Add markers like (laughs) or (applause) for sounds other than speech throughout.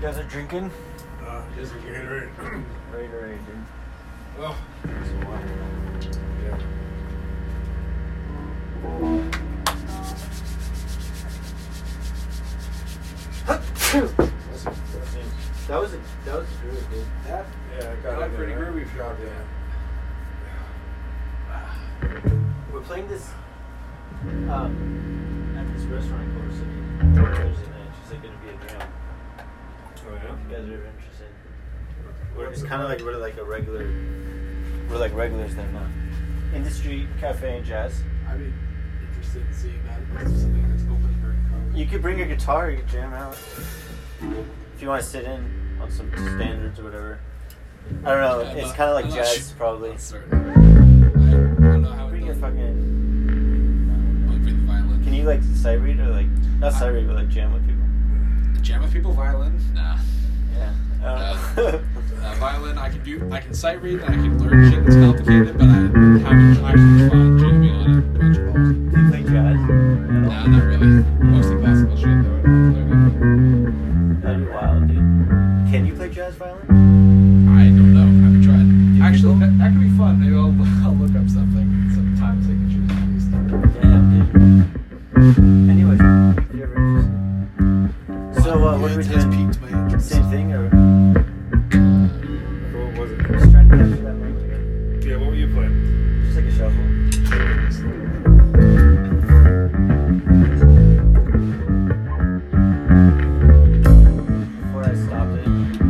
You guys are drinking? Uh, just a Gatorade. Gatorade, dude. oh, Some water. yeah. That's a, that's That was a that was a good dude. that. Yeah, I got, Got a pretty pretty groovy groovy shot. for Yeah. We're playing this um at this restaurant in Culver City Thursday night. She's like gonna be a jam. Oh yeah. you guys are interested. We're, it's kind of like we're like a regular. We're like regulars there now. Industry Cafe and Jazz. I'd be interested in seeing that. This is something that's open during COVID. You could bring your guitar. You could jam out. If you want to sit in on some standards or whatever. I don't know. I'm it's kind of like jazz, su- probably. Not certain. I, I don't know how Bring your fucking. Like bring the violin. Can you like sight read or like not sight read, but like jam with people? Jam with people? Violin? Nah. Yeah. I don't. Uh, (laughs) violin, I can do. I can sight read. and I can learn shit that's complicated, but I haven't actually tried jamming on it much at all. Do you play jazz? Nah, not really. Mostly classical shit though. I'm. That'd be wild, dude. Can you play jazz violin? favorite has my interest. Same thing, or what was it? I was trying to capture that moment. Yeah, what were you playing? Just like a shuffle. Before I stopped it.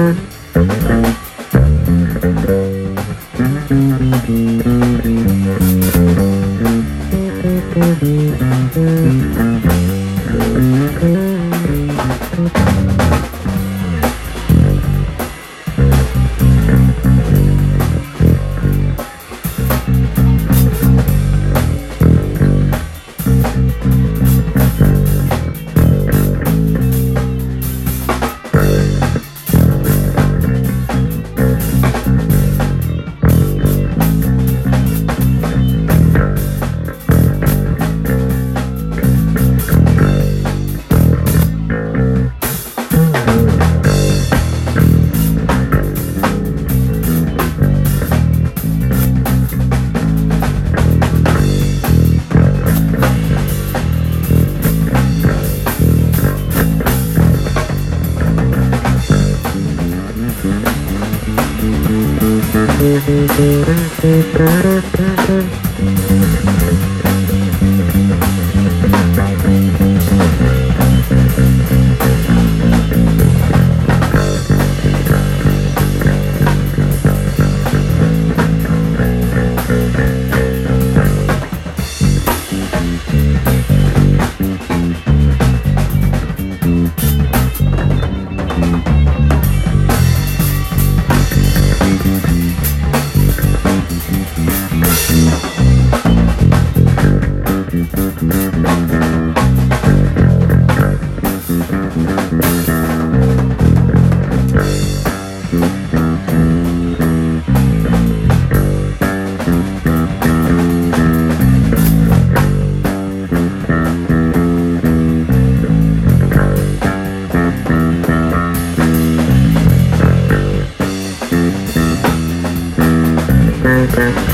Mm-hmm. Thank you. Thank.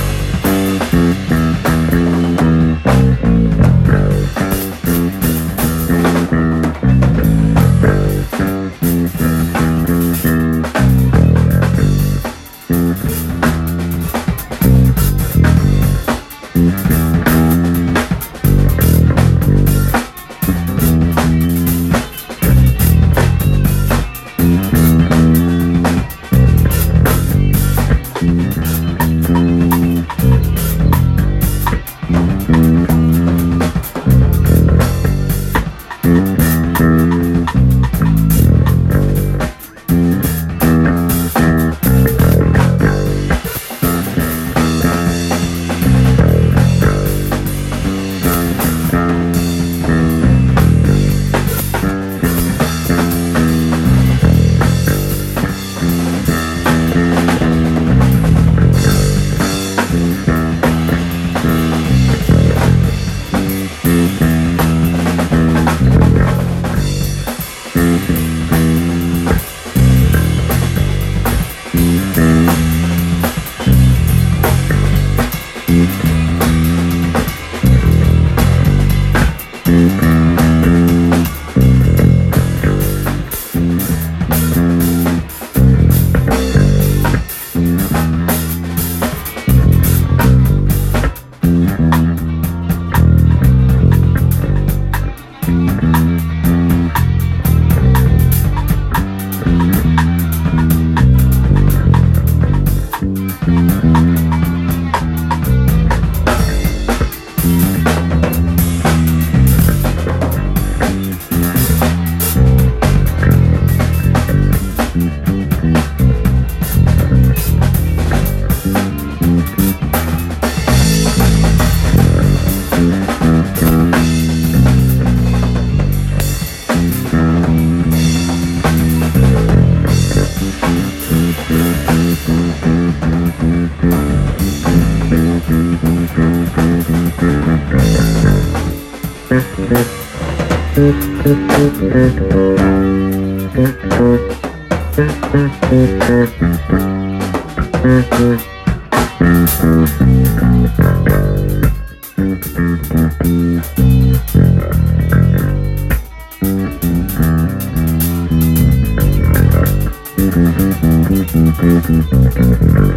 Thank you.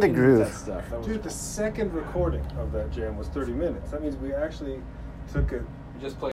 We went It's back fun to into groove. That stuff. That was Dude, the second recording of that jam was 30 minutes. That means we actually took it we just played